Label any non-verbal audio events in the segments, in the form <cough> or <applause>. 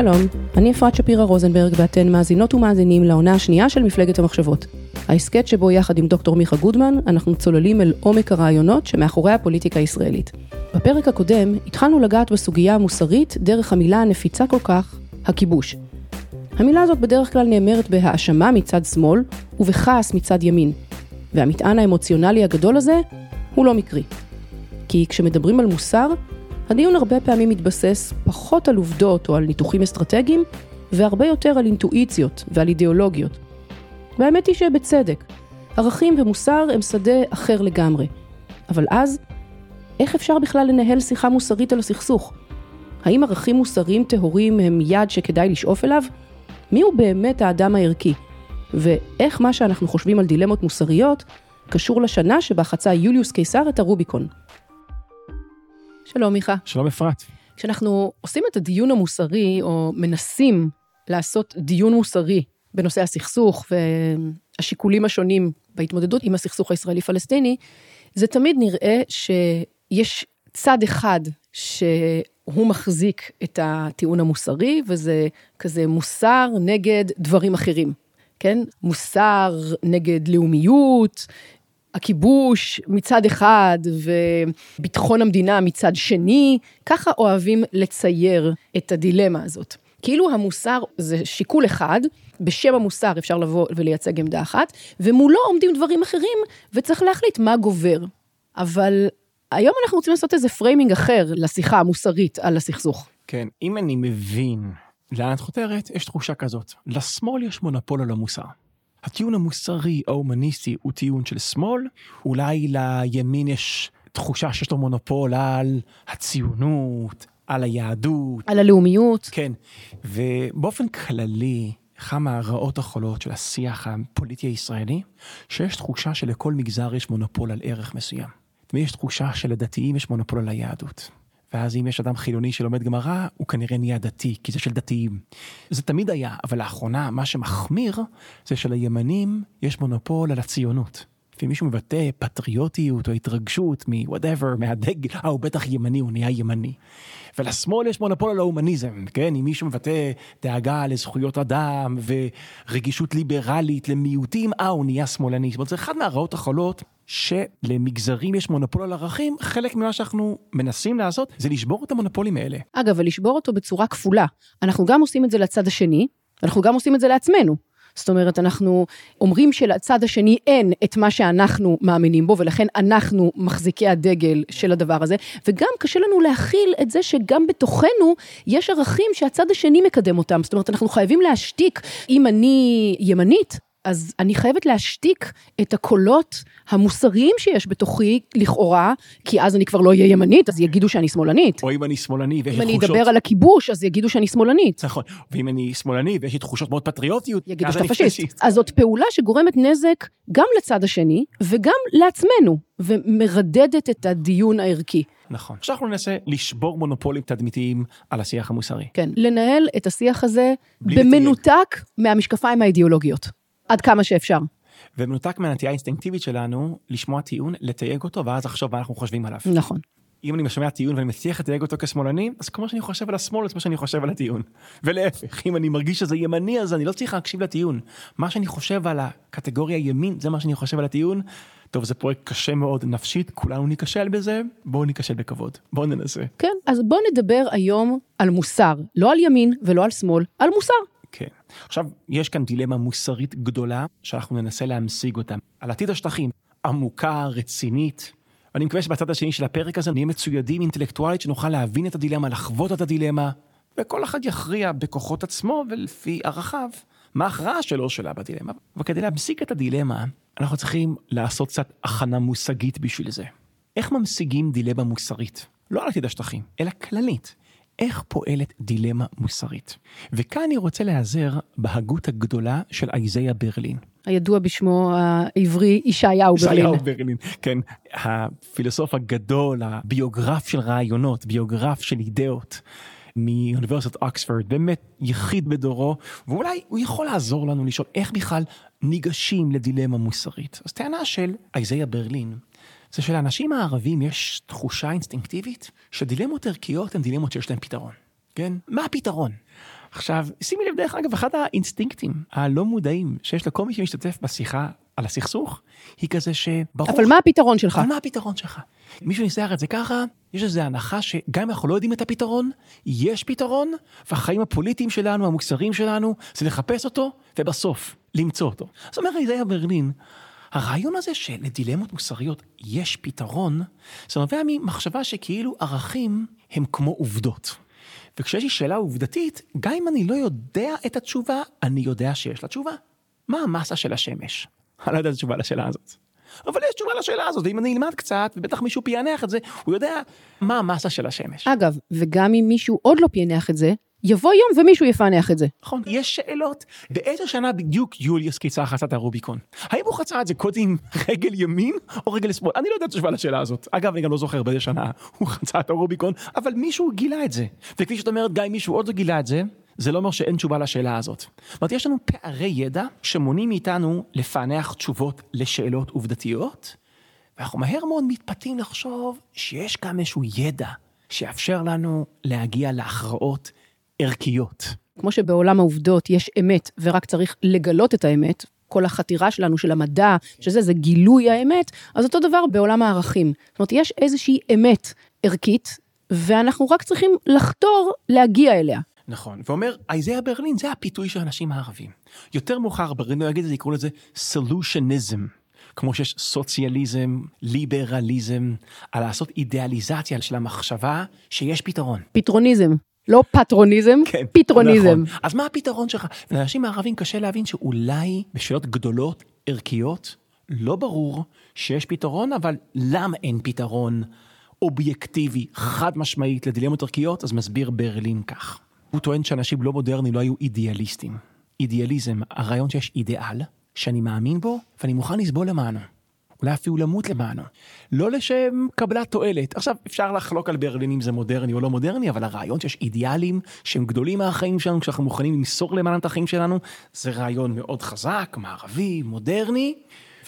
שלום, אני אפרת שפירא רוזנברג ואתן מאזינות ומאזינים לעונה השנייה של מפלגת המחשבות. ההסכת שבו יחד עם דוקטור מיכה גודמן אנחנו צוללים אל עומק הרעיונות שמאחורי הפוליטיקה הישראלית. בפרק הקודם התחלנו לגעת בסוגיה המוסרית דרך המילה הנפיצה כל כך, הכיבוש. המילה הזאת בדרך כלל נאמרת בהאשמה מצד שמאל ובכעס מצד ימין. והמטען האמוציונלי הגדול הזה הוא לא מקרי. כי כשמדברים על מוסר, הדיון הרבה פעמים מתבסס פחות על עובדות או על ניתוחים אסטרטגיים, והרבה יותר על אינטואיציות ועל אידיאולוגיות. והאמת היא שבצדק, ערכים ומוסר הם שדה אחר לגמרי. אבל אז, איך אפשר בכלל לנהל שיחה מוסרית על הסכסוך? האם ערכים מוסריים טהורים הם יעד שכדאי לשאוף אליו? מיהו באמת האדם הערכי? ואיך מה שאנחנו חושבים על דילמות מוסריות קשור לשנה שבה חצה יוליוס קיסר את הרוביקון? שלום מיכה. שלום אפרת. כשאנחנו עושים את הדיון המוסרי, או מנסים לעשות דיון מוסרי בנושא הסכסוך והשיקולים השונים בהתמודדות עם הסכסוך הישראלי-פלסטיני, זה תמיד נראה שיש צד אחד שהוא מחזיק את הטיעון המוסרי, וזה כזה מוסר נגד דברים אחרים. כן? מוסר נגד לאומיות, הכיבוש מצד אחד וביטחון המדינה מצד שני, ככה אוהבים לצייר את הדילמה הזאת. כאילו המוסר זה שיקול אחד, בשם המוסר אפשר לבוא ולייצג עמדה אחת, ומולו עומדים דברים אחרים, וצריך להחליט מה גובר. אבל היום אנחנו רוצים לעשות איזה framing אחר לשיחה המוסרית על הסכסוך. כן, אם אני מבין לאן את חותרת, יש תחושה כזאת. לשמאל יש מונופול על המוסר. הטיעון המוסרי ההומניסטי הוא טיעון של שמאל, אולי לימין יש תחושה שיש לו מונופול על הציונות, על היהדות. על הלאומיות. כן, ובאופן כללי, אחת מהרעות החולות של השיח הפוליטי הישראלי, שיש תחושה שלכל מגזר יש מונופול על ערך מסוים. ויש תחושה שלדתיים יש מונופול על היהדות. ואז אם יש אדם חילוני שלומד גמרא, הוא כנראה נהיה דתי, כי זה של דתיים. זה תמיד היה, אבל לאחרונה מה שמחמיר זה שלימנים יש מונופול על הציונות. ואם מישהו מבטא פטריוטיות או התרגשות מ-whatever, מהדגל, אה, הוא בטח ימני, הוא נהיה ימני. ולשמאל יש מונופול על ההומניזם, כן? אם מישהו מבטא דאגה לזכויות אדם ורגישות ליברלית למיעוטים, אה, הוא נהיה שמאלני. זאת אומרת, זה אחד מהרעות החולות שלמגזרים יש מונופול על ערכים, חלק ממה שאנחנו מנסים לעשות זה לשבור את המונופולים האלה. אגב, ולשבור אותו בצורה כפולה. אנחנו גם עושים את זה לצד השני, ואנחנו גם עושים את זה לעצמנו. זאת אומרת, אנחנו אומרים שלצד השני אין את מה שאנחנו מאמינים בו, ולכן אנחנו מחזיקי הדגל של הדבר הזה, וגם קשה לנו להכיל את זה שגם בתוכנו יש ערכים שהצד השני מקדם אותם. זאת אומרת, אנחנו חייבים להשתיק. אם אני ימנית, אז אני חייבת להשתיק את הקולות המוסריים שיש בתוכי, לכאורה, כי אז אני כבר לא אהיה ימנית, אז יגידו שאני שמאלנית. או אם אני שמאלני ויש לי תחושות... אם אני אדבר על הכיבוש, אז יגידו שאני שמאלנית. נכון, ואם אני שמאלני ויש לי תחושות מאוד פטריוטיות, יגידו שאתה פשיסט. אז זאת פעולה שגורמת נזק גם לצד השני, וגם לעצמנו, ומרדדת את הדיון הערכי. נכון. עכשיו אנחנו ננסה לשבור מונופולים תדמיתיים על השיח המוסרי. כן, לנהל את השיח הזה במנותק מהמשקפיים האידיאולוגיות. עד כמה שאפשר. ומנותק מהנטייה האינסטינקטיבית שלנו, לשמוע טיעון, לתייג אותו, ואז לחשוב מה אנחנו חושבים עליו. נכון. אם אני משמע טיעון ואני מצליח לתייג אותו כשמאלני, אז כמו שאני חושב על השמאל, זה כמו שאני חושב על הטיעון. ולהפך, אם אני מרגיש שזה ימני, אז אני לא צריך להקשיב לטיעון. מה שאני חושב על הקטגוריה ימין, זה מה שאני חושב על הטיעון. טוב, זה פרויקט קשה מאוד נפשית, כולנו ניכשל בזה, בואו ניכשל בכבוד. בואו ננסה. כן, אז בואו נדבר היום על מוסר. לא על ימין ולא על שמאל, על מוסר. עכשיו, יש כאן דילמה מוסרית גדולה, שאנחנו ננסה להמשיג אותה. על עתיד השטחים, עמוקה, רצינית. ואני מקווה שבצד השני של הפרק הזה נהיה מצוידים אינטלקטואלית, שנוכל להבין את הדילמה, לחוות את הדילמה, וכל אחד יכריע בכוחות עצמו ולפי ערכיו, מה ההכרעה שלו או שלה בדילמה. וכדי להמשיג את הדילמה, אנחנו צריכים לעשות קצת הכנה מושגית בשביל זה. איך ממשיגים דילמה מוסרית? לא על עתיד השטחים, אלא כללית. איך פועלת דילמה מוסרית? וכאן אני רוצה להיעזר בהגות הגדולה של אייזיה ברלין. הידוע בשמו העברי ישעיהו ברלין. ישעיהו ברלין, כן. הפילוסוף הגדול, הביוגרף של רעיונות, ביוגרף של אידאות. מאוניברסיטת אוקספורד, באמת יחיד בדורו, ואולי הוא יכול לעזור לנו לשאול איך בכלל ניגשים לדילמה מוסרית. אז טענה של אייזיה ברלין, זה שלאנשים הערבים יש תחושה אינסטינקטיבית שדילמות ערכיות הן דילמות שיש להן פתרון. כן? מה הפתרון? עכשיו, שימי לב דרך אגב, אחד האינסטינקטים הלא מודעים שיש לכל מי שמשתתף בשיחה על הסכסוך, היא כזה שברור... אבל מה הפתרון שלך? אבל מה הפתרון שלך? מישהו ניסח את זה ככה, יש איזו הנחה שגם אם אנחנו לא יודעים את הפתרון, יש פתרון, והחיים הפוליטיים שלנו, המוסריים שלנו, זה לחפש אותו, ובסוף, למצוא אותו. זאת אומרת, איזיה ברלין, הרעיון הזה שלדילמות מוסריות יש פתרון, זה נובע ממחשבה שכאילו ערכים הם כמו עובדות. וכשיש לי שאלה עובדתית, גם אם אני לא יודע את התשובה, אני יודע שיש לה תשובה. מה המסה של השמש? <laughs> אני לא יודע את התשובה לשאלה הזאת. אבל יש תשובה לשאלה הזאת, ואם אני אלמד קצת, ובטח מישהו פענח את זה, הוא יודע מה המסה של השמש. אגב, וגם אם מישהו עוד לא פענח את זה, יבוא יום ומישהו יפענח את זה. נכון, יש שאלות. באיזה שנה בדיוק יוליוס קיצר חצה את הרוביקון? האם הוא חצה את זה קודם רגל ימין או רגל שמאל? אני לא יודע את התשובה לשאלה הזאת. אגב, אני גם לא זוכר באיזה שנה הוא חצה את הרוביקון, אבל מישהו גילה את זה. וכפי שאת אומרת, גם אם מישהו עוד לא גילה את זה, זה לא אומר שאין תשובה לשאלה הזאת. זאת אומרת, יש לנו פערי ידע שמונעים מאיתנו לפענח תשובות לשאלות עובדתיות, ואנחנו מהר מאוד מתפתים לחשוב שיש כאן איזשהו ידע שיאפשר לנו להגיע להכרעות ערכיות. כמו שבעולם העובדות יש אמת ורק צריך לגלות את האמת, כל החתירה שלנו של המדע, שזה זה גילוי האמת, אז אותו דבר בעולם הערכים. זאת אומרת, יש איזושהי אמת ערכית, ואנחנו רק צריכים לחתור להגיע אליה. נכון, ואומר, אייזיה ברלין זה הפיתוי של האנשים הערבים. יותר מאוחר ברלין לא יגיד את זה, יקראו לזה סולושניזם. כמו שיש סוציאליזם, ליברליזם, על לעשות אידיאליזציה של המחשבה שיש פתרון. פתרוניזם. לא פטרוניזם, כן, פתרוניזם. נכון. אז מה הפתרון שלך? לאנשים הערבים קשה להבין שאולי בשאלות גדולות, ערכיות, לא ברור שיש פתרון, אבל למה אין פתרון אובייקטיבי, חד משמעית לדילמות ערכיות? אז מסביר ברלין כך. הוא טוען שאנשים לא מודרניים לא היו אידיאליסטים. אידיאליזם, הרעיון שיש אידיאל, שאני מאמין בו, ואני מוכן לסבול למענו. אולי אפילו למות למענו. לא לשם קבלת תועלת. עכשיו, אפשר לחלוק על ברלין אם זה מודרני או לא מודרני, אבל הרעיון שיש אידיאלים שהם גדולים מהחיים שלנו, כשאנחנו מוכנים למסור למענם את החיים שלנו, זה רעיון מאוד חזק, מערבי, מודרני.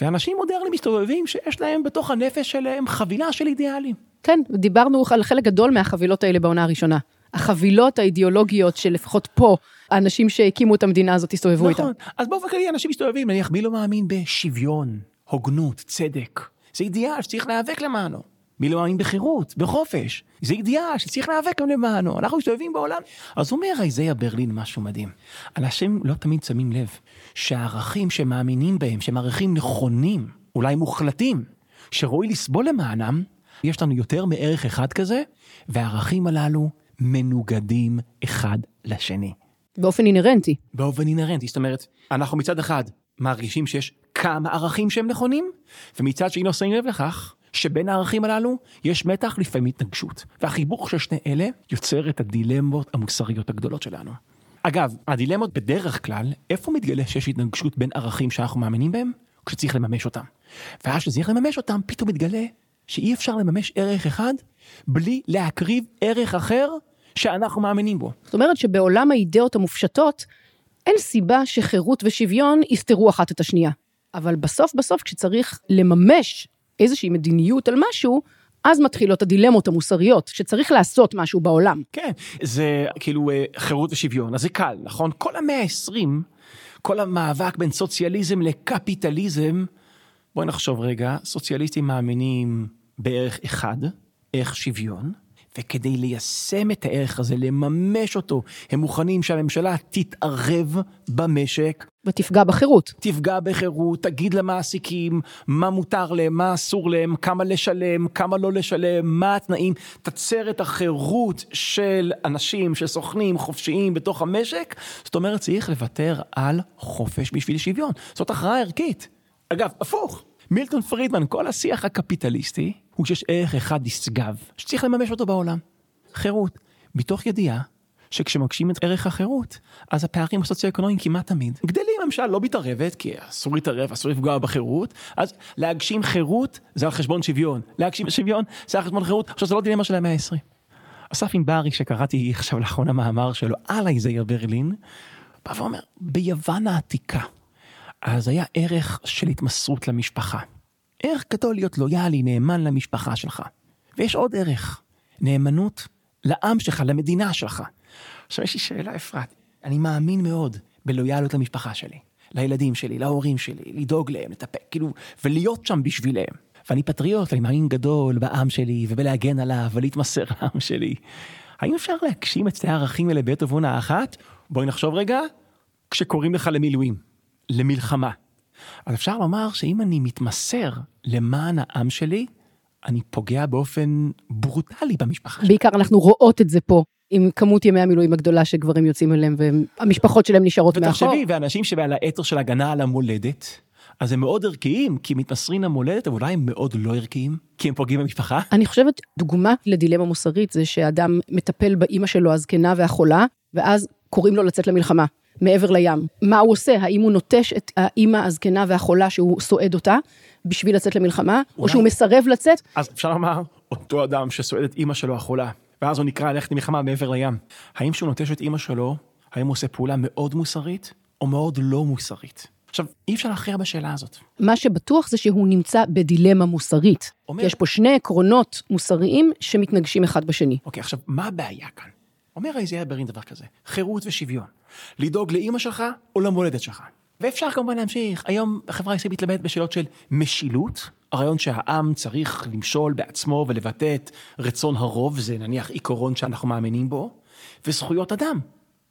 ואנשים מודרניים מסתובבים שיש להם בתוך הנפש שלהם חבילה של אידיאלים. כן, דיברנו על חלק גדול מהחבילות האלה בעונה הראשונה. החבילות האידיאולוגיות שלפחות פה, האנשים שהקימו את המדינה הזאת הסתובבו נכון. איתם. אז באופן כללי אנשים מסתובבים, נניח מי לא מאמין בשוויון, הוגנות, צדק. זה אידיאל שצריך להיאבק למענו. מי לא מאמין בחירות, בחופש. זה אידיאל שצריך להיאבק גם למענו. אנחנו מסתובבים בעולם. אז אומר איזיה ברלין משהו מדהים. אנשים לא תמיד שמים לב שהערכים שמאמינים בהם, שהם ערכים נכונים, אולי מוחלטים, שראוי לסבול למענם, יש לנו יותר מערך אחד כזה, והערכים הללו מנוגדים אחד לשני. באופן אינהרנטי. באופן אינהרנטי, זאת אומרת, אנחנו מצד אחד מרגישים שיש כמה ערכים שהם נכונים, ומצד שני לא שמים לב לכך שבין הערכים הללו יש מתח לפעמים התנגשות. והחיבור של שני אלה יוצר את הדילמות המוסריות הגדולות שלנו. אגב, הדילמות בדרך כלל, איפה מתגלה שיש התנגשות בין ערכים שאנחנו מאמינים בהם? כשצריך לממש אותם. ואז כשצריך לממש אותם, פתאום מתגלה שאי אפשר לממש ערך אחד בלי להקריב ערך אחר שאנחנו מאמינים בו. זאת אומרת שבעולם האידאות המופשטות, אין סיבה שחירות ושוויון יסתרו אחת את השנייה. אבל בסוף בסוף כשצריך לממש איזושהי מדיניות על משהו, אז מתחילות הדילמות המוסריות, שצריך לעשות משהו בעולם. כן, זה כאילו אה, חירות ושוויון, אז זה קל, נכון? כל המאה ה-20, כל המאבק בין סוציאליזם לקפיטליזם, בואי נחשוב רגע, סוציאליסטים מאמינים בערך אחד, ערך שוויון, וכדי ליישם את הערך הזה, לממש אותו, הם מוכנים שהממשלה תתערב במשק. ותפגע בחירות. תפגע בחירות, תגיד למעסיקים מה מותר להם, מה אסור להם, כמה לשלם, כמה לא לשלם, מה התנאים, תצר את החירות של אנשים, של סוכנים חופשיים בתוך המשק. זאת אומרת, צריך לוותר על חופש בשביל שוויון. זאת הכרעה ערכית. אגב, הפוך. מילטון פרידמן, כל השיח הקפיטליסטי הוא שיש ערך אחד נשגב, שצריך לממש אותו בעולם. חירות. מתוך ידיעה שכשמגשים את ערך החירות, אז הפערים הסוציו-אקונומיים כמעט תמיד גדלים. הממשלה לא מתערבת, כי אסור להתערב, אסור לפגוע בחירות, אז להגשים חירות זה על חשבון שוויון. להגשים שוויון זה על חשבון חירות. עכשיו, זה לא דילמה של המאה ה-20. אסף ענברי, שקראתי עכשיו לאחרונה מאמר שלו על איזייר ברלין, בא ואומר, ביוון העתיקה, אז היה ערך של התמסרות למשפחה. ערך גדול להיות לויאלי, נאמן למשפחה שלך. ויש עוד ערך, נאמנות לעם שלך, למדינה שלך. עכשיו יש לי שאלה, אפרת. אני מאמין מאוד בלויאליות למשפחה שלי, לילדים שלי, להורים שלי, לדאוג להם, לטפל, כאילו, ולהיות שם בשבילם. ואני פטריוט, אני מאמין גדול בעם שלי, ובלהגן עליו, ולהתמסר לעם שלי. האם אפשר להגשים את שתי הערכים האלה בעת ובעונה אחת? בואי נחשוב רגע, כשקוראים לך למילואים, למלחמה. אז אפשר לומר שאם אני מתמסר למען העם שלי, אני פוגע באופן ברוטלי במשפחה. בעיקר אנחנו רואות את זה פה. עם כמות ימי המילואים הגדולה שגברים יוצאים אליהם והמשפחות שלהם נשארות מאחור. ותחשבי, ואנשים שבעל האתר של הגנה על המולדת, אז הם מאוד ערכיים, כי מתמסרים למולדת, אבל אולי הם מאוד לא ערכיים, כי הם פוגעים במשפחה. אני חושבת, דוגמה לדילמה מוסרית זה שאדם מטפל באימא שלו הזקנה והחולה, ואז קוראים לו לצאת למלחמה, מעבר לים. מה הוא עושה? האם הוא נוטש את האימא הזקנה והחולה שהוא סועד אותה, בשביל לצאת למלחמה, אולי... או שהוא מסרב לצאת? אז אפשר לומר, אותו אדם שסועד את אימא שלו החולה, ואז הוא נקרא ללכת למלחמה מעבר לים. האם שהוא נוטש את אימא שלו, האם הוא עושה פעולה מאוד מוסרית, או מאוד לא מוסרית? עכשיו, אי אפשר להכריע בשאלה הזאת. מה שבטוח זה שהוא נמצא בדילמה מוסרית. אומר... יש פה שני עקרונות מוסריים שמתנגשים אחד בשני. אוקיי, עכשיו, מה הבעיה כאן? אומר איזיה ברין דבר כזה, חירות ושוויון. לדאוג לאימא שלך או למולדת שלך. ואפשר כמובן להמשיך. היום החברה הישראלית מתלמדת בשאלות של משילות, הרעיון שהעם צריך למשול בעצמו ולבטא את רצון הרוב, זה נניח עיקרון שאנחנו מאמינים בו, וזכויות אדם.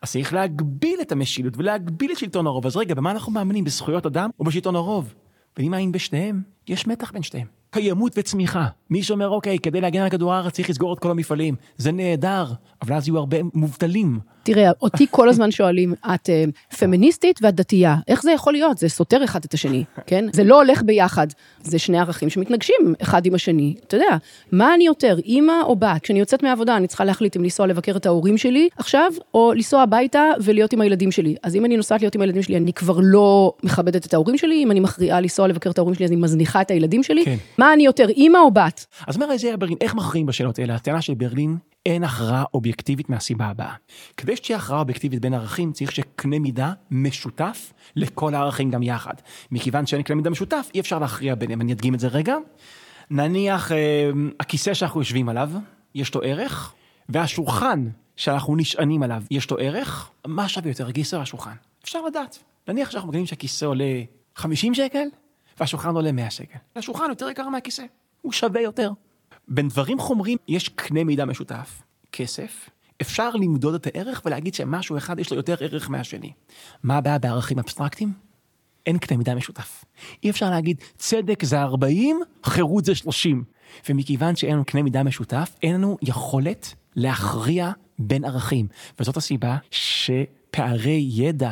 אז צריך להגביל את המשילות ולהגביל את שלטון הרוב. אז רגע, במה אנחנו מאמינים? בזכויות אדם או בשלטון הרוב? ואם מאמין בשניהם, יש מתח בין שניהם. קיימות וצמיחה. מי שאומר, אוקיי, כדי להגן על כדור הארץ צריך לסגור את כל המפעלים. זה נהדר, אבל אז יהיו הרבה מובטלים. תראה, אותי כל הזמן שואלים, את uh, פמיניסטית ואת דתייה, איך זה יכול להיות? זה סותר אחד את השני, כן? זה לא הולך ביחד. זה שני ערכים שמתנגשים אחד עם השני. אתה יודע, מה אני יותר, אימא או בת? כשאני יוצאת מהעבודה, אני צריכה להחליט אם לנסוע לבקר את ההורים שלי עכשיו, או לנסוע הביתה ולהיות עם הילדים שלי. אז אם אני נוסעת להיות עם הילדים שלי, אני כבר לא מכבדת את ההורים שלי, אם אני מכריעה לנסוע לבקר את ההורים שלי, אז אני מזניחה את הילדים שלי. כן. מה אני יותר, אימא או בת? אז אומר איזה ברלין, איך מכריעים בשאלות האלה? הטענה של ברלין, אין הכרעה אובייקטיבית מהסיבה הבאה. כדי שתהיה הכרעה אובייקטיבית בין ערכים, צריך שקנה מידה משותף לכל הערכים גם יחד. מכיוון שאין קנה מידה משותף, אי אפשר להכריע ביניהם. אני אדגים את זה רגע. נניח, אה, הכיסא שאנחנו יושבים עליו, יש לו ערך, והשולחן שאנחנו נשענים עליו, יש לו ערך. מה שווה יותר, הכיסא או השולחן? אפשר לדעת. נניח שאנחנו מגלים שהכיסא עולה 50 שקל, והשולחן עולה 100 שקל. השולחן יותר יקר מהכיסא, הוא שווה יותר. בין דברים חומרים יש קנה מידה משותף, כסף. אפשר למדוד את הערך ולהגיד שמשהו אחד יש לו יותר ערך מהשני. מה הבעיה בערכים אבסטרקטיים? אין קנה מידה משותף. אי אפשר להגיד צדק זה 40, חירות זה 30. ומכיוון שאין לנו קנה מידה משותף, אין לנו יכולת להכריע בין ערכים. וזאת הסיבה שפערי ידע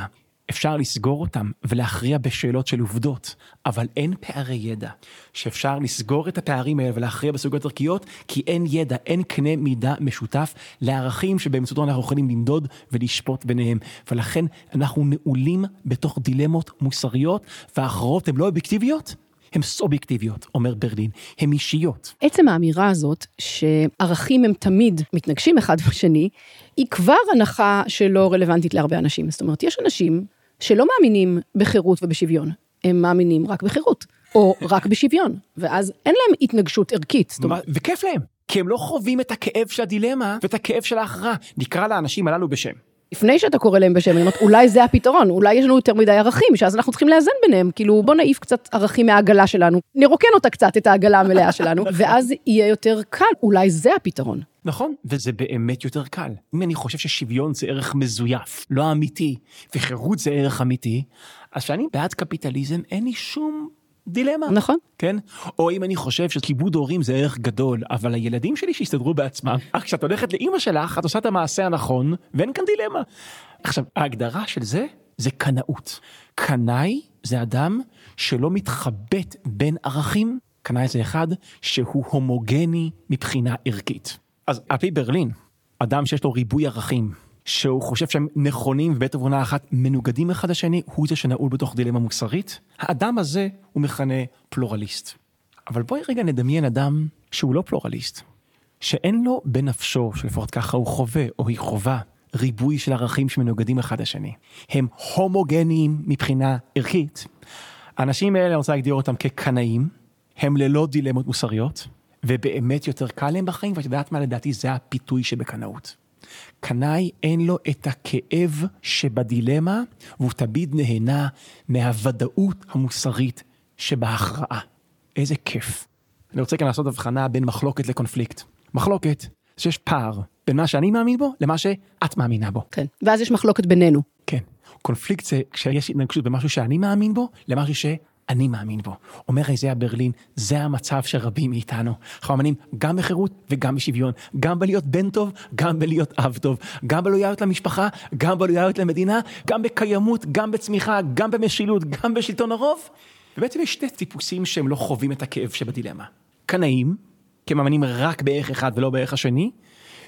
אפשר לסגור אותם ולהכריע בשאלות של עובדות, אבל אין פערי ידע שאפשר לסגור את הפערים האלה ולהכריע בסוגיות ערכיות, כי אין ידע, אין קנה מידה משותף לערכים שבאמצעותו אנחנו יכולים למדוד ולשפוט ביניהם. ולכן אנחנו נעולים בתוך דילמות מוסריות, וההכרעות הן לא אובייקטיביות, הן סובייקטיביות, אומר ברלין, הן אישיות. עצם האמירה הזאת, שערכים הם תמיד מתנגשים אחד בשני, היא כבר הנחה שלא רלוונטית להרבה אנשים. זאת אומרת, יש אנשים שלא מאמינים בחירות ובשוויון, הם מאמינים רק בחירות, או רק בשוויון, ואז אין להם התנגשות ערכית. זאת אומרת... וכיף להם, כי הם לא חווים את הכאב של הדילמה ואת הכאב של ההכרעה. נקרא לאנשים הללו בשם. לפני שאתה קורא להם בשם, אני אומרת, אולי זה הפתרון, אולי יש לנו יותר מדי ערכים, שאז אנחנו צריכים לאזן ביניהם, כאילו בוא נעיף קצת ערכים מהעגלה שלנו, נרוקן אותה קצת, את העגלה המלאה שלנו, <laughs> ואז יהיה יותר קל, אולי זה הפתרון. נכון, וזה באמת יותר קל. אם אני חושב ששוויון זה ערך מזויף, לא אמיתי, וחירות זה ערך אמיתי, אז כשאני בעד קפיטליזם, אין לי שום דילמה. נכון. כן? או אם אני חושב שכיבוד הורים זה ערך גדול, אבל הילדים שלי שיסתדרו בעצמם, אך כשאת הולכת לאימא שלך, את עושה את המעשה הנכון, ואין כאן דילמה. עכשיו, ההגדרה של זה זה קנאות. קנאי זה אדם שלא מתחבט בין ערכים, קנאי זה אחד שהוא הומוגני מבחינה ערכית. אז על פי ברלין, אדם שיש לו ריבוי ערכים, שהוא חושב שהם נכונים ובעת ובעונה אחת מנוגדים אחד לשני, הוא זה שנעול בתוך דילמה מוסרית. האדם הזה הוא מכנה פלורליסט. אבל בואי רגע נדמיין אדם שהוא לא פלורליסט, שאין לו בנפשו, שלפחות ככה הוא חווה או היא חווה, ריבוי של ערכים שמנוגדים אחד לשני. הם הומוגניים מבחינה ערכית. האנשים האלה, אני רוצה להגדיר אותם כקנאים, הם ללא דילמות מוסריות, ובאמת יותר קל להם בחיים, ואת יודעת מה לדעתי זה הפיתוי שבקנאות. קנאי אין לו את הכאב שבדילמה, והוא תמיד נהנה מהוודאות המוסרית שבהכרעה. איזה כיף. אני רוצה כאן לעשות הבחנה בין מחלוקת לקונפליקט. מחלוקת, שיש פער בין מה שאני מאמין בו למה שאת מאמינה בו. כן, ואז יש מחלוקת בינינו. כן. קונפליקט זה כשיש התנגשות במשהו שאני מאמין בו למשהו שאני מאמין בו. אומר איזיה ברלין, זה המצב של רבים מאיתנו. אנחנו מאמינים גם בחירות וגם בשוויון, גם בלהיות בן טוב, גם בלהיות אב טוב, גם בלויאליות למשפחה, גם בלויאליות למדינה, גם בקיימות, גם בצמיחה, גם במשילות, גם בשלטון הרוב. ובעצם יש שתי טיפוסים שהם לא חווים את הכאב שבדילמה. קנאים, כי הם מאמינים רק בערך אחד ולא בערך השני,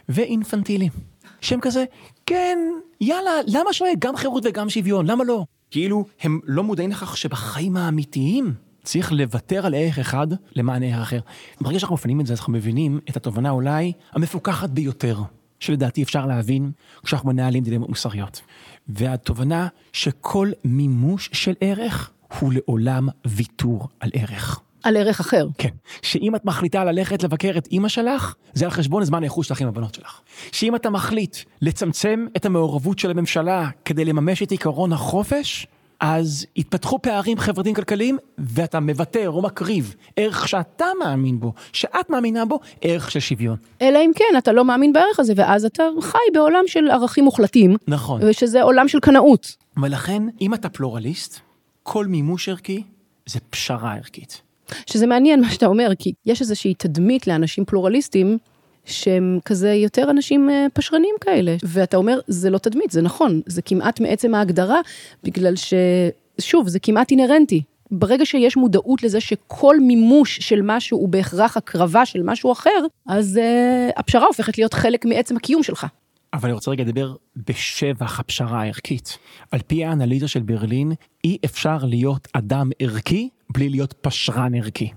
ואינפנטילים. שהם כזה, כן, יאללה, למה שואל גם חירות וגם שוויון, למה לא? כאילו, הם לא מודעים לכך שבחיים האמיתיים צריך לוותר על ערך אחד למען ערך אחר. ברגע שאנחנו מפנים את זה, אז אנחנו מבינים את התובנה אולי המפוקחת ביותר, שלדעתי אפשר להבין כשאנחנו מנהלים דילמות מוסריות. והתובנה שכל מימוש של ערך הוא לעולם ויתור על ערך. על ערך אחר. כן. שאם את מחליטה ללכת לבקר את אימא שלך, זה על חשבון הזמן האיכות שלך עם הבנות שלך. שאם אתה מחליט לצמצם את המעורבות של הממשלה כדי לממש את עקרון החופש, אז יתפתחו פערים חברתיים כלכליים, ואתה מוותר או מקריב ערך שאתה מאמין בו, שאת מאמינה בו, ערך של שוויון. אלא אם כן, אתה לא מאמין בערך הזה, ואז אתה חי בעולם של ערכים מוחלטים. נכון. ושזה עולם של קנאות. ולכן, אם אתה פלורליסט, כל מימוש ערכי זה פשרה ערכית. שזה מעניין מה שאתה אומר, כי יש איזושהי תדמית לאנשים פלורליסטים, שהם כזה יותר אנשים אה, פשרנים כאלה. ואתה אומר, זה לא תדמית, זה נכון, זה כמעט מעצם ההגדרה, בגלל ששוב, זה כמעט אינהרנטי. ברגע שיש מודעות לזה שכל מימוש של משהו הוא בהכרח הקרבה של משהו אחר, אז uh, הפשרה הופכת להיות חלק מעצם הקיום שלך. אבל אני רוצה רגע לדבר בשבח הפשרה הערכית. על פי האנליזה של ברלין, אי אפשר להיות אדם ערכי בלי להיות פשרן ערכי.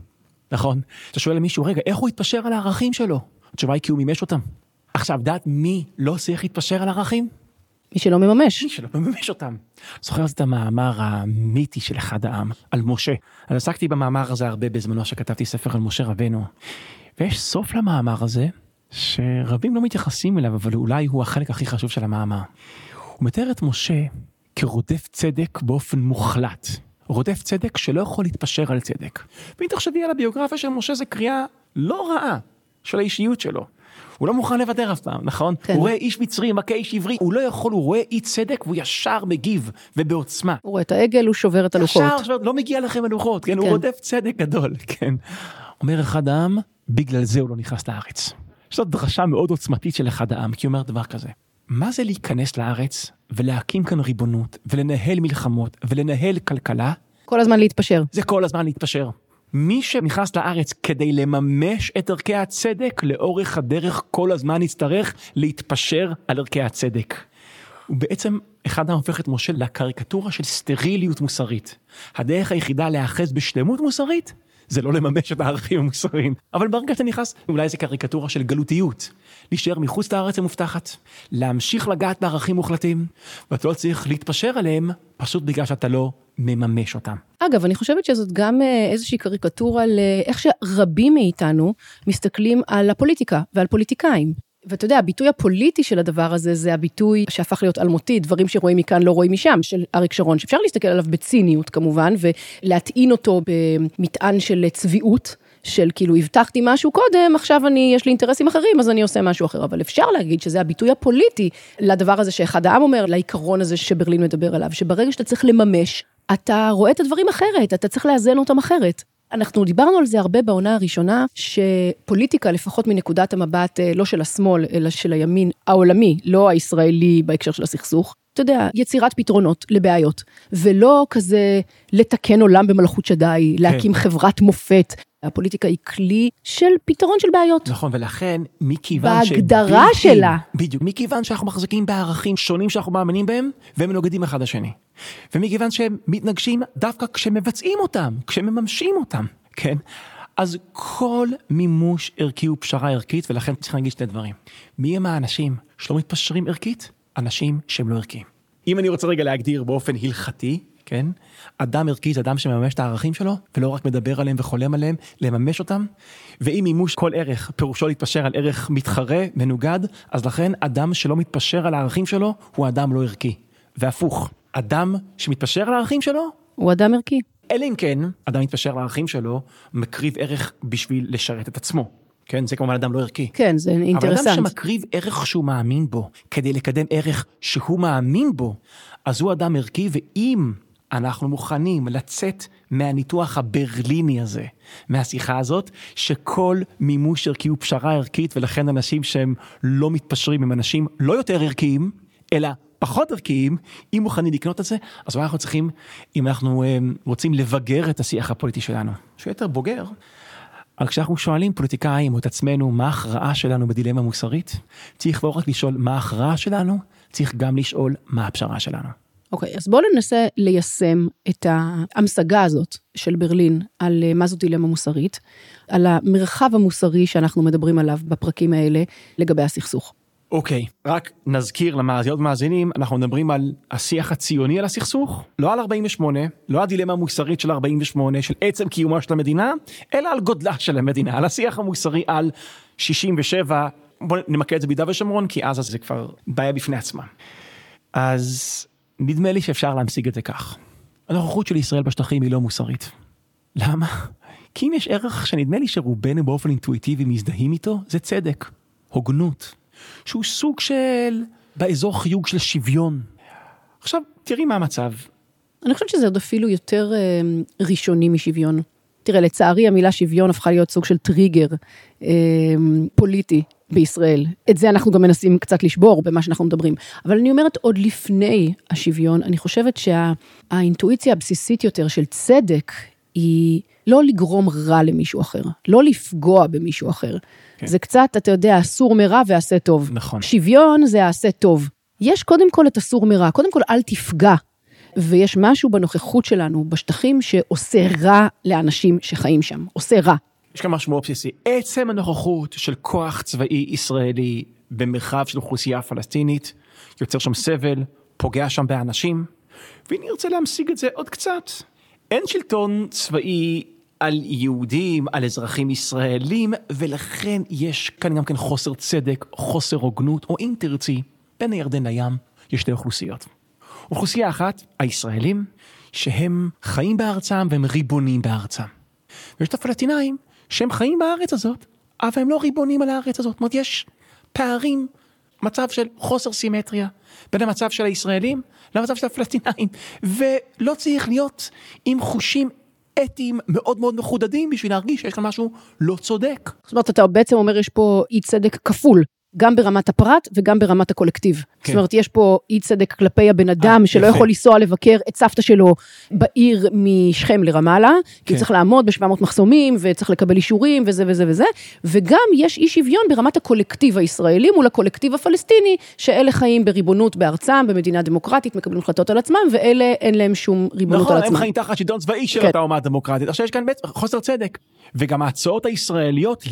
נכון? אתה שואל למישהו, רגע, איך הוא התפשר על הערכים שלו? התשובה היא כי הוא מימש אותם. עכשיו, דעת מי לא צריך להתפשר על ערכים? מי שלא מממש. מי שלא מממש אותם. זוכר את המאמר המיתי של אחד העם, על משה. אז עסקתי במאמר הזה הרבה בזמנו שכתבתי ספר על משה רבנו. ויש סוף למאמר הזה, שרבים לא מתייחסים אליו, אבל אולי הוא החלק הכי חשוב של המאמר. הוא מתאר את משה כרודף צדק באופן מוחלט. רודף צדק שלא יכול להתפשר על צדק. ואם תחשבי על הביוגרפיה של משה, זה קריאה לא רעה של האישיות שלו. הוא לא מוכן לוותר אף פעם, נכון? כן. הוא רואה איש מצרי מכה איש עברי, הוא לא יכול, הוא רואה אי צדק והוא ישר מגיב, ובעוצמה. הוא רואה את העגל, הוא שובר את הלוחות. ישר, שובר, לא מגיע לכם הלוחות, כן? כן? הוא רודף צדק גדול, כן. אומר אחד העם, בגלל זה הוא לא נכנס לארץ. זאת דרשה מאוד עוצמתית של אחד העם, כי הוא אומר דבר כזה. מה זה להיכנס לארץ ולהקים כאן ריבונות ולנהל מלחמות ולנהל כלכלה? כל הזמן להתפשר. זה כל הזמן להתפשר. מי שנכנס לארץ כדי לממש את ערכי הצדק, לאורך הדרך כל הזמן יצטרך להתפשר על ערכי הצדק. ובעצם אחד העם הופך את משה לקריקטורה של סטריליות מוסרית. הדרך היחידה להיאחז בשלמות מוסרית זה לא לממש את הערכים המוסריים. אבל ברגע שאתה נכנס, אולי זה קריקטורה של גלותיות. להישאר מחוץ לארץ המובטחת, להמשיך לגעת בערכים מוחלטים, ואתה לא צריך להתפשר עליהם, פשוט בגלל שאתה לא מממש אותם. אגב, אני חושבת שזאת גם אה, איזושהי קריקטורה לאיך שרבים מאיתנו מסתכלים על הפוליטיקה ועל פוליטיקאים. ואתה יודע, הביטוי הפוליטי של הדבר הזה, זה הביטוי שהפך להיות אלמותי, דברים שרואים מכאן לא רואים משם, של אריק שרון, שאפשר להסתכל עליו בציניות כמובן, ולהטעין אותו במטען של צביעות. של כאילו הבטחתי משהו קודם, עכשיו אני, יש לי אינטרסים אחרים, אז אני עושה משהו אחר. אבל אפשר להגיד שזה הביטוי הפוליטי לדבר הזה שאחד העם אומר, לעיקרון הזה שברלין מדבר עליו, שברגע שאתה צריך לממש, אתה רואה את הדברים אחרת, אתה צריך לאזן אותם אחרת. אנחנו דיברנו על זה הרבה בעונה הראשונה, שפוליטיקה, לפחות מנקודת המבט לא של השמאל, אלא של הימין העולמי, לא הישראלי בהקשר של הסכסוך, אתה יודע, יצירת פתרונות לבעיות, ולא כזה לתקן עולם במלכות שדי, להקים חברת מופת. הפוליטיקה היא כלי של פתרון של בעיות. נכון, ולכן מכיוון בהגדרה שבלתי- שלה. בדיוק, מכיוון שאנחנו מחזיקים בערכים שונים שאנחנו מאמינים בהם, והם מנוגדים אחד לשני. ומכיוון שהם מתנגשים דווקא כשמבצעים אותם, כשמממשים אותם, כן? אז כל מימוש ערכי הוא פשרה ערכית, ולכן צריך להגיד שני דברים. מי הם האנשים שלא מתפשרים ערכית? אנשים שהם לא ערכיים. אם אני רוצה רגע להגדיר באופן הלכתי, כן? אדם ערכי זה אדם שמממש את הערכים שלו, ולא רק מדבר עליהם וחולם עליהם, לממש אותם. ואם מימוש כל ערך פירושו להתפשר על ערך מתחרה, מנוגד, אז לכן אדם שלא מתפשר על הערכים שלו, הוא אדם לא ערכי. והפוך, אדם שמתפשר על הערכים שלו, הוא אדם ערכי. אלא אם כן, אדם מתפשר על הערכים שלו, מקריב ערך בשביל לשרת את עצמו. כן, זה כמובן אדם לא ערכי. כן, זה אבל אינטרסנט. אדם שמקריב ערך שהוא מאמין בו, כדי לקדם ערך שהוא מאמין בו, אז הוא אדם ערכי, ואם אנחנו מוכנים לצאת מהניתוח הברליני הזה, מהשיחה הזאת, שכל מימוש ערכי הוא פשרה ערכית, ולכן אנשים שהם לא מתפשרים הם אנשים לא יותר ערכיים, אלא פחות ערכיים, אם מוכנים לקנות את זה, אז מה אנחנו צריכים, אם אנחנו אה, רוצים לבגר את השיח הפוליטי שלנו, שהוא יותר בוגר, אבל כשאנחנו שואלים פוליטיקאים או את עצמנו מה ההכרעה שלנו בדילמה מוסרית, צריך לא רק לשאול מה ההכרעה שלנו, צריך גם לשאול מה הפשרה שלנו. אוקיי, אז בואו ננסה ליישם את ההמשגה הזאת של ברלין על אה, מה זו דילמה מוסרית, על המרחב המוסרי שאנחנו מדברים עליו בפרקים האלה לגבי הסכסוך. אוקיי, רק נזכיר למאזינות ומאזינים, אנחנו מדברים על השיח הציוני על הסכסוך, לא על 48, לא הדילמה המוסרית של 48, של עצם קיומה של המדינה, אלא על גודלה של המדינה, על השיח המוסרי על 67, בואו נמקד את זה ביהודה ושומרון, כי עזה זה כבר בעיה בפני עצמה. אז נדמה לי שאפשר להמשיג את זה כך. הנוכחות של ישראל בשטחים היא לא מוסרית. למה? כי אם יש ערך שנדמה לי שרובנו באופן אינטואיטיבי מזדהים איתו, זה צדק, הוגנות, שהוא סוג של, באזור חיוג של שוויון. עכשיו, תראי מה המצב. אני חושבת שזה עוד אפילו יותר אה, ראשוני משוויון. תראה, לצערי המילה שוויון הפכה להיות סוג של טריגר אה, פוליטי בישראל. את זה אנחנו גם מנסים קצת לשבור במה שאנחנו מדברים. אבל אני אומרת, עוד לפני השוויון, אני חושבת שהאינטואיציה הבסיסית יותר של צדק, היא לא לגרום רע למישהו אחר, לא לפגוע במישהו אחר. כן. זה קצת, אתה יודע, אסור מרע ועשה טוב. נכון. שוויון זה העשה טוב. יש קודם כל את אסור מרע, קודם כל אל תפגע. ויש משהו בנוכחות שלנו בשטחים שעושה רע לאנשים שחיים שם, עושה רע. יש כאן משהו מאוד בסיסי. עצם הנוכחות של כוח צבאי ישראלי במרחב של אוכלוסייה פלסטינית, יוצר שם סבל, פוגע שם באנשים, ואני רוצה להמשיג את זה עוד קצת. אין שלטון צבאי על יהודים, על אזרחים ישראלים, ולכן יש כאן גם כן חוסר צדק, חוסר הוגנות, או אם תרצי, בין הירדן לים יש שתי אוכלוסיות. אוכלוסייה אחת, הישראלים, שהם חיים בארצם והם ריבונים בארצם. ויש את הפלסטינאים שהם חיים בארץ הזאת, אבל הם לא ריבונים על הארץ הזאת. זאת אומרת, יש פערים, מצב של חוסר סימטריה בין המצב של הישראלים למצב של הפלסטינאים, ולא צריך להיות עם חושים אתיים מאוד מאוד מחודדים בשביל להרגיש שיש כאן משהו לא צודק. זאת אומרת, אתה בעצם אומר, יש פה אי צדק כפול. גם ברמת הפרט וגם ברמת הקולקטיב. כן. זאת אומרת, יש פה אי צדק כלפי הבן אדם 아, שלא יפה. יכול לנסוע לבקר את סבתא שלו בעיר משכם לרמאללה, כן. כי הוא צריך לעמוד ב-700 מחסומים וצריך לקבל אישורים וזה וזה וזה, וגם יש אי שוויון ברמת הקולקטיב הישראלי מול הקולקטיב הפלסטיני, שאלה חיים בריבונות בארצם, במדינה דמוקרטית, מקבלים החלטות על עצמם, ואלה אין להם שום ריבונות נכון, על עצמם. נכון, הם חיים תחת שלטון צבאי של כן. אותה אומה דמוקרטית. עכשיו יש כאן בעצם חוסר צדק. וגם ההצעות הישראליות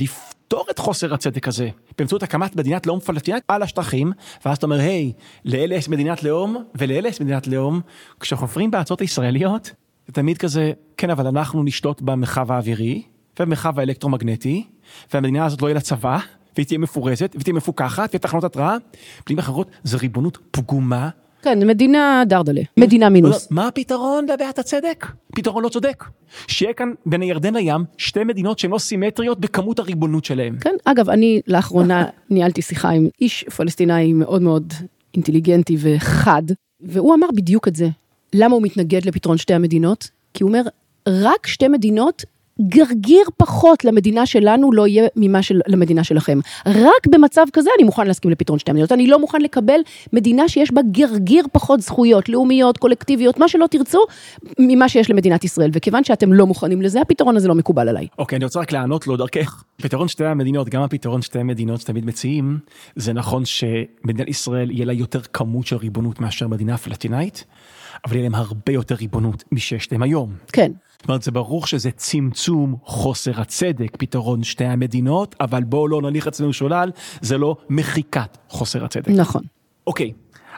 לפתור את חוסר הצדק הזה באמצעות הקמת מדינת לאום פלסטינית על השטחים, ואז אתה אומר, היי, לאלה יש מדינת לאום ולאלה יש מדינת לאום, כשחופרים בהצעות הישראליות, זה תמיד כזה, כן, אבל אנחנו נשלוט במרחב האווירי ובמרחב האלקטרומגנטי, והמדינה הזאת לא יהיה לה צבא, והיא תהיה מפורזת, והיא תהיה מפוקחת, ויהיה תחנות התראה, במילים אחרות, זו ריבונות פגומה. כן, מדינה דרדלה, מדינה מינוס. מה הפתרון לבעיית הצדק? פתרון לא צודק. שיהיה כאן בין הירדן לים שתי מדינות שהן לא סימטריות בכמות הריבונות שלהן. כן, אגב, אני לאחרונה <laughs> ניהלתי שיחה עם איש פלסטינאי מאוד מאוד אינטליגנטי וחד, והוא אמר בדיוק את זה. למה הוא מתנגד לפתרון שתי המדינות? כי הוא אומר, רק שתי מדינות גרגיר פחות למדינה שלנו לא יהיה ממה של למדינה שלכם. רק במצב כזה אני מוכן להסכים לפתרון שתי המדינות. אני לא מוכן לקבל מדינה שיש בה גרגיר פחות זכויות, לאומיות, קולקטיביות, מה שלא תרצו, ממה שיש למדינת ישראל. וכיוון שאתם לא מוכנים לזה, הפתרון הזה לא מקובל עליי. אוקיי, אני רוצה רק לענות לו דרכך. פתרון שתי המדינות, גם הפתרון שתי המדינות שתמיד מציעים, זה נכון שמדינת ישראל יהיה לה יותר כמות של ריבונות מאשר מדינה פלסטינאית, אבל יהיה להם הרבה יותר ריבונות משש להם היום. כן. זאת אומרת, זה ברור שזה צמצום חוסר הצדק, פתרון שתי המדינות, אבל בואו לא נניח אצלנו שולל, זה לא מחיקת חוסר הצדק. נכון. אוקיי,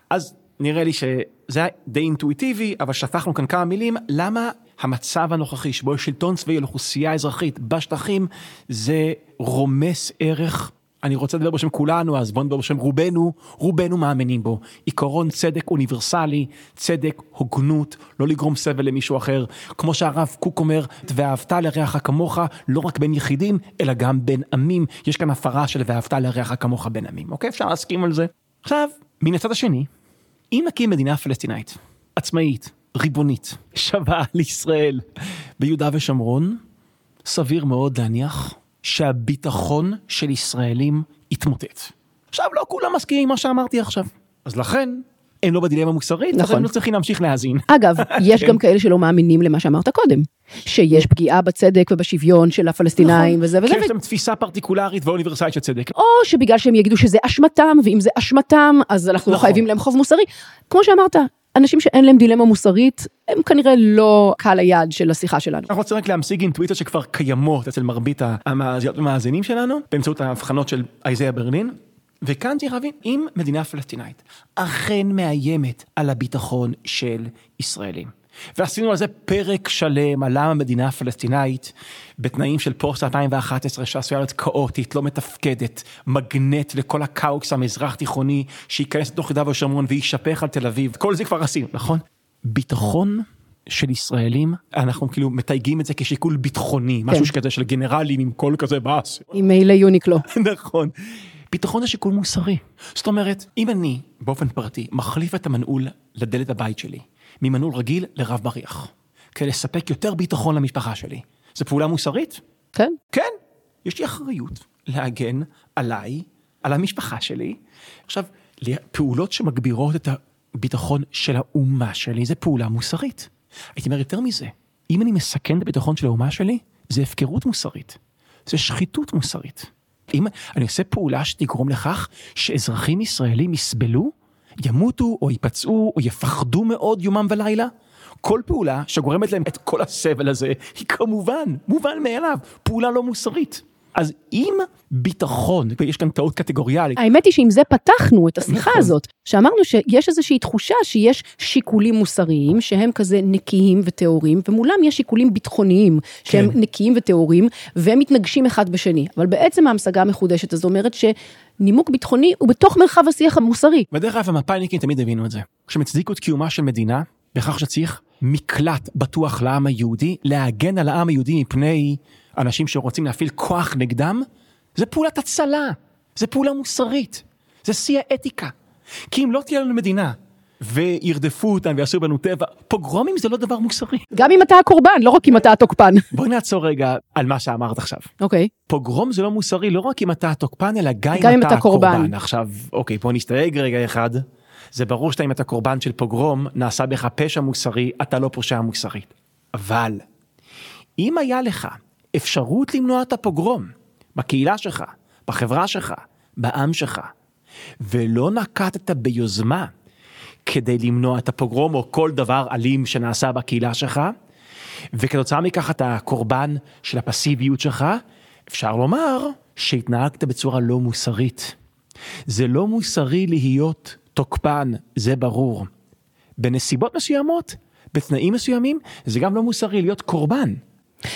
אז נראה לי שזה היה די אינטואיטיבי, אבל שפכנו כאן כמה מילים, למה המצב הנוכחי שבו יש שלטון צבאי על אוכלוסייה אזרחית בשטחים, זה רומס ערך אני רוצה לדבר בשם כולנו, אז בוא נדבר בשם רובנו, רובנו מאמינים בו. עיקרון צדק אוניברסלי, צדק, הוגנות, לא לגרום סבל למישהו אחר. כמו שהרב קוק אומר, ואהבת לרעך כמוך, לא רק בין יחידים, אלא גם בין עמים. יש כאן הפרה של ואהבת לרעך כמוך בין עמים, אוקיי? אפשר להסכים על זה. עכשיו, מן הצד השני, אם נקים מדינה פלסטינאית, עצמאית, ריבונית, שווה לישראל ביהודה ושומרון, סביר מאוד להניח שהביטחון של ישראלים יתמוטט. עכשיו לא כולם מסכימים עם מה שאמרתי עכשיו. אז לכן, הם לא בדילמה מוסרית, נכון. אז הם לא צריכים להמשיך להאזין. אגב, <laughs> יש גם כאלה שלא מאמינים למה שאמרת קודם. שיש פגיעה בצדק ובשוויון של הפלסטינאים נכון. וזה וזה. שיש להם תפיסה פרטיקולרית ואוניברסלית של צדק. או שבגלל שהם יגידו שזה אשמתם, ואם זה אשמתם, אז אנחנו לא חייבים להם חוב מוסרי. כמו שאמרת, אנשים שאין להם דילמה מוסרית, הם כנראה לא קהל היעד של השיחה שלנו. אנחנו רוצים רק להמשיג אינטואיציות שכבר קיימות אצל מרבית המאזינות ומאזינים שלנו, באמצעות ההבחנות של אייזיה ברלין. וכאן צריך להבין, אם מדינה פלסטינאית אכן מאיימת על הביטחון של ישראלים, ועשינו על זה פרק שלם על למה מדינה פלסטינאית בתנאים של פוסט 2011 שעשויה להיות כאוטית, לא מתפקדת, מגנט לכל הכאוס המזרח תיכוני שייכנס לתוך יהודה ושומרון ויישפך על תל אביב, כל זה כבר עשינו, נכון? ביטחון של ישראלים, אנחנו כאילו מתייגים את זה כשיקול ביטחוני, כן. משהו שכזה של גנרלים עם קול כזה באס. עם מעילי Uniqlo. <laughs> נכון. ביטחון זה שיקול מוסרי. זאת אומרת, אם אני, באופן פרטי, מחליף את המנעול לדלת הבית שלי, ממנעול רגיל לרב בריח, כדי לספק יותר ביטחון למשפחה שלי, זו פעולה מוסרית? כן. כן. יש לי אחריות להגן עליי, על המשפחה שלי. עכשיו, פעולות שמגבירות את הביטחון של האומה שלי, זה פעולה מוסרית. הייתי אומר יותר מזה, אם אני מסכן את הביטחון של האומה שלי, זה הפקרות מוסרית. זה שחיתות מוסרית. אם אני עושה פעולה שתגרום לכך שאזרחים ישראלים יסבלו, ימותו או ייפצעו או יפחדו מאוד יומם ולילה, כל פעולה שגורמת להם את כל הסבל הזה היא כמובן, מובן מאליו, פעולה לא מוסרית. אז אם ביטחון, ויש כאן טעות קטגוריאלית. האמת היא שעם זה פתחנו את השיחה נכון. הזאת, שאמרנו שיש איזושהי תחושה שיש שיקולים מוסריים שהם כזה נקיים וטהורים, ומולם יש שיקולים ביטחוניים שהם כן. נקיים וטהורים, והם מתנגשים אחד בשני. אבל בעצם ההמשגה המחודשת הזו אומרת שנימוק ביטחוני הוא בתוך מרחב השיח המוסרי. ודרך אגב המפא"יניקים תמיד הבינו את זה. כשהם הצדיקו את קיומה של מדינה, בכך שצריך מקלט בטוח לעם היהודי, להגן על העם היהודי מפני אנשים שרוצים להפעיל כוח נגדם, זה פעולת הצלה, זה פעולה מוסרית, זה שיא האתיקה. כי אם לא תהיה לנו מדינה וירדפו אותם ויעשו בנו טבע, פוגרומים זה לא דבר מוסרי. גם אם אתה הקורבן, לא רק אם אתה התוקפן. בואי נעצור רגע על מה שאמרת עכשיו. אוקיי. Okay. פוגרום זה לא מוסרי לא רק אם אתה התוקפן, אלא גם, גם אם אתה, הקורבן. קורבן. עכשיו, אוקיי, בוא נסתייג רגע אחד. זה ברור שאתה אם אתה קורבן של פוגרום, נעשה בך פשע מוסרי, אתה לא פושע מוסרית. אבל, אם היה לך אפשרות למנוע את הפוגרום בקהילה שלך, בחברה שלך, בעם שלך, ולא נקטת ביוזמה כדי למנוע את הפוגרום או כל דבר אלים שנעשה בקהילה שלך, וכתוצאה מכך אתה קורבן של הפסיביות שלך, אפשר לומר שהתנהגת בצורה לא מוסרית. זה לא מוסרי להיות תוקפן, זה ברור. בנסיבות מסוימות, בתנאים מסוימים, זה גם לא מוסרי להיות קורבן.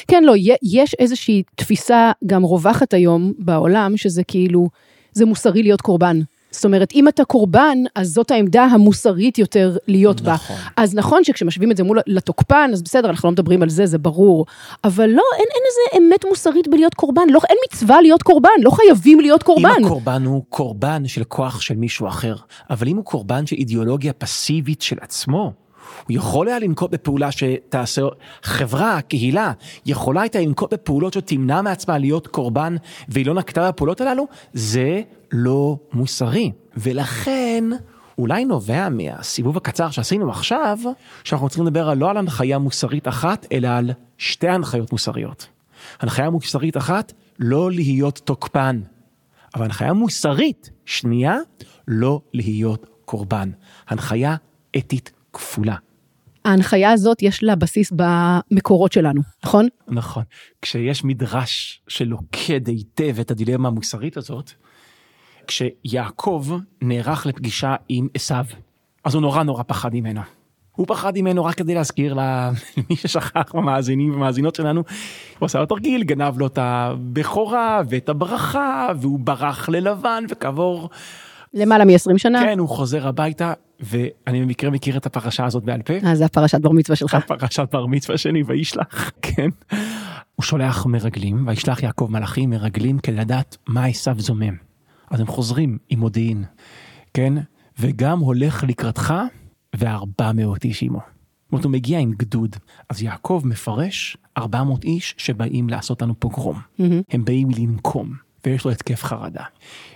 כן, לא, יש איזושהי תפיסה גם רווחת היום בעולם, שזה כאילו, זה מוסרי להיות קורבן. זאת אומרת, אם אתה קורבן, אז זאת העמדה המוסרית יותר להיות נכון. בה. אז נכון שכשמשווים את זה מול לתוקפן, אז בסדר, אנחנו לא מדברים על זה, זה ברור. אבל לא, אין, אין איזה אמת מוסרית בלהיות קורבן, לא, אין מצווה להיות קורבן, לא חייבים להיות קורבן. אם הקורבן הוא קורבן של כוח של מישהו אחר, אבל אם הוא קורבן של אידיאולוגיה פסיבית של עצמו, הוא יכול היה לנקוט בפעולה שתעשה, חברה, קהילה, יכולה הייתה לנקוט בפעולות שתמנע מעצמה להיות קורבן, והיא לא נקטה בפעולות הללו, זה לא מוסרי. ולכן, אולי נובע מהסיבוב הקצר שעשינו עכשיו, שאנחנו צריכים לדבר לא על הנחיה מוסרית אחת, אלא על שתי הנחיות מוסריות. הנחיה מוסרית אחת, לא להיות תוקפן. אבל הנחיה מוסרית, שנייה, לא להיות קורבן. הנחיה אתית כפולה. ההנחיה הזאת יש לה בסיס במקורות שלנו, נכון? נכון. כשיש מדרש שלוקד היטב את הדילמה המוסרית הזאת, כשיעקב נערך לפגישה עם עשיו, אז הוא נורא נורא פחד ממנו. הוא פחד ממנו רק כדי להזכיר למי <laughs> ששכח במאזינים ומאזינות שלנו, הוא עשה לו תרגיל, גנב לו את הבכורה ואת הברכה, והוא ברח ללבן, וכעבור... למעלה מ-20 שנה? כן, הוא חוזר הביתה, ואני במקרה מכיר את הפרשה הזאת בעל פה. אה, זה הפרשת בר מצווה שלך. הפרשת בר מצווה שלי, וישלח, כן. הוא שולח מרגלים, וישלח יעקב מלאכים מרגלים כדי לדעת מה עשיו זומם. אז הם חוזרים עם מודיעין, כן? וגם הולך לקראתך וארבע מאות איש עמו. זאת אומרת, הוא מגיע עם גדוד. אז יעקב מפרש 400 איש שבאים לעשות לנו פוגרום. Mm-hmm. הם באים לנקום, ויש לו התקף חרדה.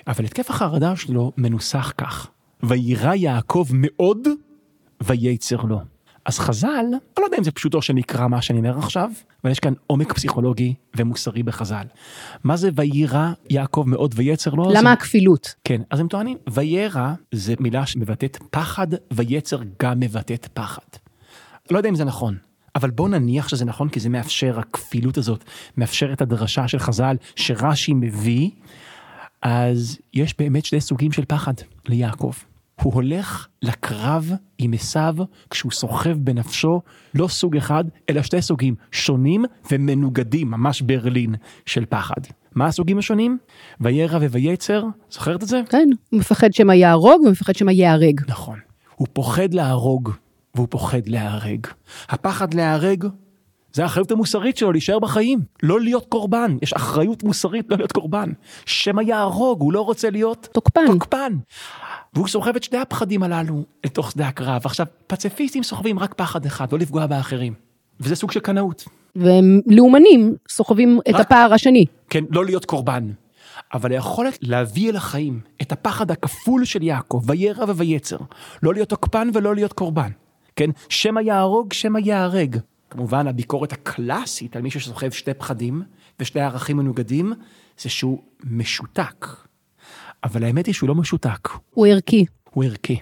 אבל התקף החרדה שלו מנוסח כך: ויירא יעקב מאוד, וייצר לו. אז חז"ל, אני לא יודע אם זה פשוטו של מקרא מה שאני אומר עכשיו, אבל יש כאן עומק פסיכולוגי ומוסרי בחז"ל. מה זה ויירא יעקב מאוד ויצר לו? למה זה... הכפילות? כן, אז הם טוענים, ויירא זה מילה שמבטאת פחד, ויצר גם מבטאת פחד. לא יודע אם זה נכון, אבל בוא נניח שזה נכון, כי זה מאפשר, הכפילות הזאת מאפשר את הדרשה של חז"ל שרש"י מביא, אז יש באמת שני סוגים של פחד ליעקב. הוא הולך לקרב עם עשיו כשהוא סוחב בנפשו לא סוג אחד, אלא שתי סוגים שונים ומנוגדים, ממש ברלין של פחד. מה הסוגים השונים? וירא וויצר, זוכרת את זה? כן, הוא מפחד שמא יהרוג ומפחד שמא ייהרג. נכון. הוא פוחד להרוג והוא פוחד להיהרג. הפחד להיהרג זה האחריות המוסרית שלו להישאר בחיים, לא להיות קורבן. יש אחריות מוסרית לא להיות קורבן. שמא יהרוג, הוא לא רוצה להיות תוקפן. תוקפן. והוא סוחב את שני הפחדים הללו לתוך שדה הקרב. עכשיו, פציפיסטים סוחבים רק פחד אחד, לא לפגוע באחרים. וזה סוג של קנאות. והם לאומנים סוחבים את רק- הפער השני. כן, לא להיות קורבן. אבל היכולת להביא אל החיים את הפחד הכפול של יעקב, וירא וויצר, לא להיות תוקפן ולא להיות קורבן. כן, שמא יהרוג, שמא ייהרג. כמובן, הביקורת הקלאסית על מי שסוחב שתי פחדים ושני ערכים מנוגדים, זה שהוא משותק. אבל האמת היא שהוא לא משותק, הוא ערכי. הוא ערכי.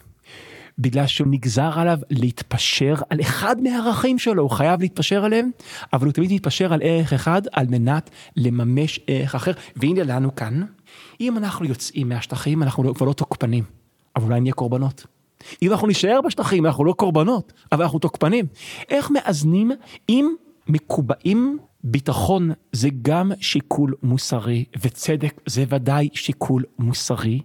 בגלל שהוא נגזר עליו להתפשר על אחד מהערכים שלו, הוא חייב להתפשר עליהם, אבל הוא תמיד מתפשר על ערך אחד על מנת לממש ערך אחר. והנה לנו כאן, אם אנחנו יוצאים מהשטחים, אנחנו כבר לא תוקפנים, אבל אולי נהיה קורבנות. אם אנחנו נישאר בשטחים, אנחנו לא קורבנות, אבל אנחנו תוקפנים. איך מאזנים אם מקובעים ביטחון זה גם שיקול מוסרי, וצדק זה ודאי שיקול מוסרי.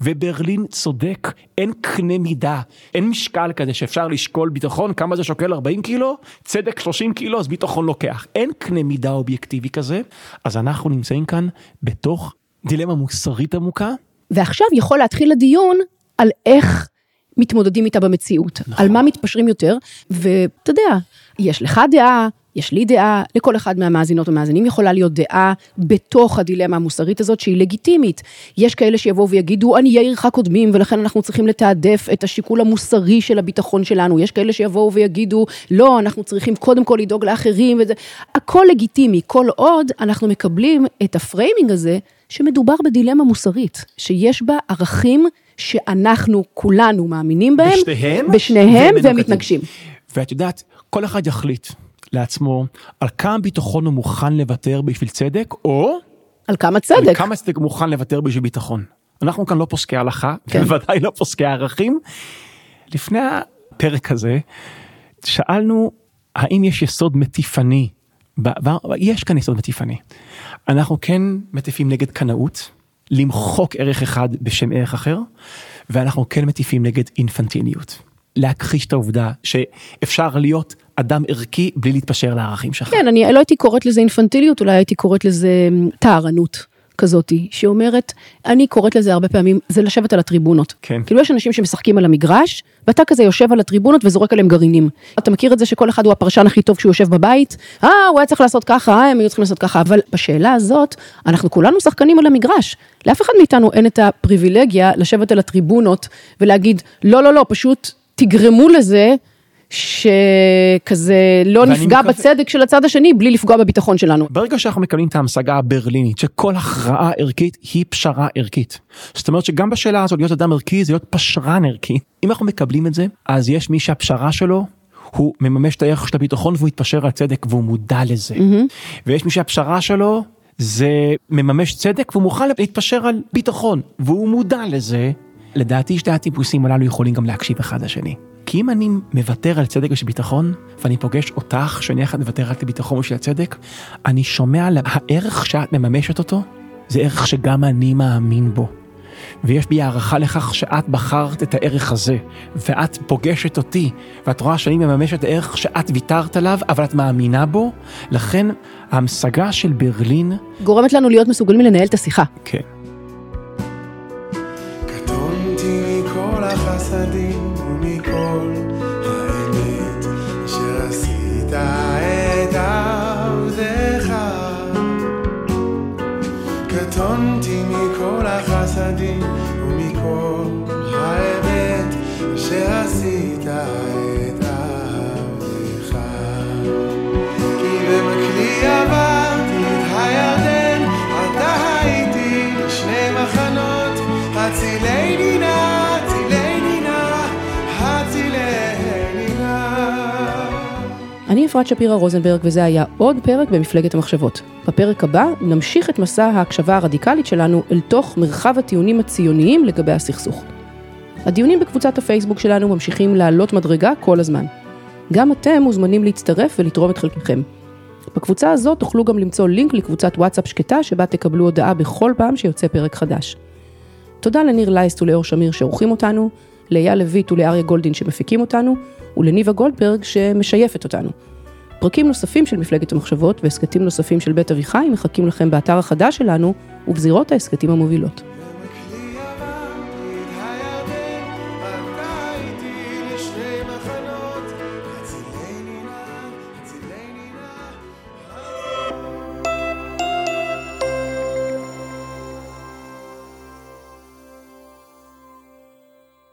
וברלין צודק, אין קנה מידה, אין משקל כזה שאפשר לשקול ביטחון, כמה זה שוקל 40 קילו, צדק 30 קילו, אז ביטחון לוקח. אין קנה מידה אובייקטיבי כזה, אז אנחנו נמצאים כאן בתוך דילמה מוסרית עמוקה. ועכשיו יכול להתחיל הדיון על איך מתמודדים איתה במציאות, נכון. על מה מתפשרים יותר, ואתה יודע, יש לך דעה, יש לי דעה, לכל אחד מהמאזינות ומאזינים יכולה להיות דעה בתוך הדילמה המוסרית הזאת שהיא לגיטימית. יש כאלה שיבואו ויגידו, עניי עירך קודמים, ולכן אנחנו צריכים לתעדף את השיקול המוסרי של הביטחון שלנו. יש כאלה שיבואו ויגידו, לא, אנחנו צריכים קודם כל לדאוג לאחרים, וזה, הכל לגיטימי, כל עוד אנחנו מקבלים את ה framing הזה, שמדובר בדילמה מוסרית, שיש בה ערכים שאנחנו כולנו מאמינים בהם, בשניהם, בשניהם. והם מתנגשים. ואת יודעת, כל אחד יחליט לעצמו על כמה ביטחון הוא מוכן לוותר בשביל צדק, או על כמה על צדק. כמה צדק הוא מוכן לוותר בשביל ביטחון. אנחנו כאן לא פוסקי הלכה, כן. בוודאי לא פוסקי ערכים. לפני הפרק הזה, שאלנו האם יש יסוד מטיפני, ב- יש כאן יסוד מטיפני. אנחנו כן מטיפים נגד קנאות, למחוק ערך אחד בשם ערך אחר, ואנחנו כן מטיפים נגד אינפנטיליות. להכחיש את העובדה שאפשר להיות אדם ערכי בלי להתפשר לערכים שלך. כן, אני לא הייתי קוראת לזה אינפנטיליות, אולי הייתי קוראת לזה אמ, טהרנות. כזאתי, שאומרת, אני קוראת לזה הרבה פעמים, זה לשבת על הטריבונות. כן. כאילו יש אנשים שמשחקים על המגרש, ואתה כזה יושב על הטריבונות וזורק עליהם גרעינים. אתה מכיר את זה שכל אחד הוא הפרשן הכי טוב כשהוא יושב בבית? אה, הוא היה צריך לעשות ככה, אה, הם היו צריכים לעשות ככה, אבל בשאלה הזאת, אנחנו כולנו שחקנים על המגרש. לאף אחד מאיתנו אין את הפריבילגיה לשבת על הטריבונות ולהגיד, לא, לא, לא, פשוט תגרמו לזה. שכזה לא נפגע מקווה- בצדק של הצד השני בלי לפגוע בביטחון שלנו. ברגע שאנחנו מקבלים את ההמשגה הברלינית שכל הכרעה ערכית היא פשרה ערכית. זאת אומרת שגם בשאלה הזאת להיות אדם ערכי זה להיות פשרן ערכי. אם אנחנו מקבלים את זה אז יש מי שהפשרה שלו הוא מממש את הערך של הביטחון והוא מתפשר על צדק והוא מודע לזה. ויש מי שהפשרה שלו זה מממש צדק והוא מוכן להתפשר על ביטחון והוא מודע לזה. לדעתי שתי הטיפוסים הללו יכולים גם להקשיב אחד לשני. כי אם אני מוותר על צדק ושל ביטחון, ואני פוגש אותך שאני יחד מוותר רק לביטחון ושל הצדק, אני שומע על הערך שאת מממשת אותו, זה ערך שגם אני מאמין בו. ויש בי הערכה לכך שאת בחרת את הערך הזה, ואת פוגשת אותי, ואת רואה שאני מממש את הערך שאת ויתרת עליו, אבל את מאמינה בו, לכן ההמשגה של ברלין, גורמת לנו להיות מסוגלים לנהל את השיחה. כן. קטונתי מכל החסדים החסדים ומכל האמת אשר אפרת שפירא רוזנברג וזה היה עוד פרק במפלגת המחשבות. בפרק הבא נמשיך את מסע ההקשבה הרדיקלית שלנו אל תוך מרחב הטיעונים הציוניים לגבי הסכסוך. הדיונים בקבוצת הפייסבוק שלנו ממשיכים לעלות מדרגה כל הזמן. גם אתם מוזמנים להצטרף ולתרום את חלקכם. בקבוצה הזאת תוכלו גם למצוא לינק לקבוצת וואטסאפ שקטה שבה תקבלו הודעה בכל פעם שיוצא פרק חדש. תודה לניר לייסט ולאור שמיר שעורכים אותנו, לאייל לויט ולאריה גולדין שמפיקים אותנו, ולניבה גולדברג שמשייפת אותנו. פרקים נוספים של מפלגת המחשבות והסכתים נוספים של בית אביחי מחכים לכם באתר החדש שלנו ובזירות ההסכתים המובילות.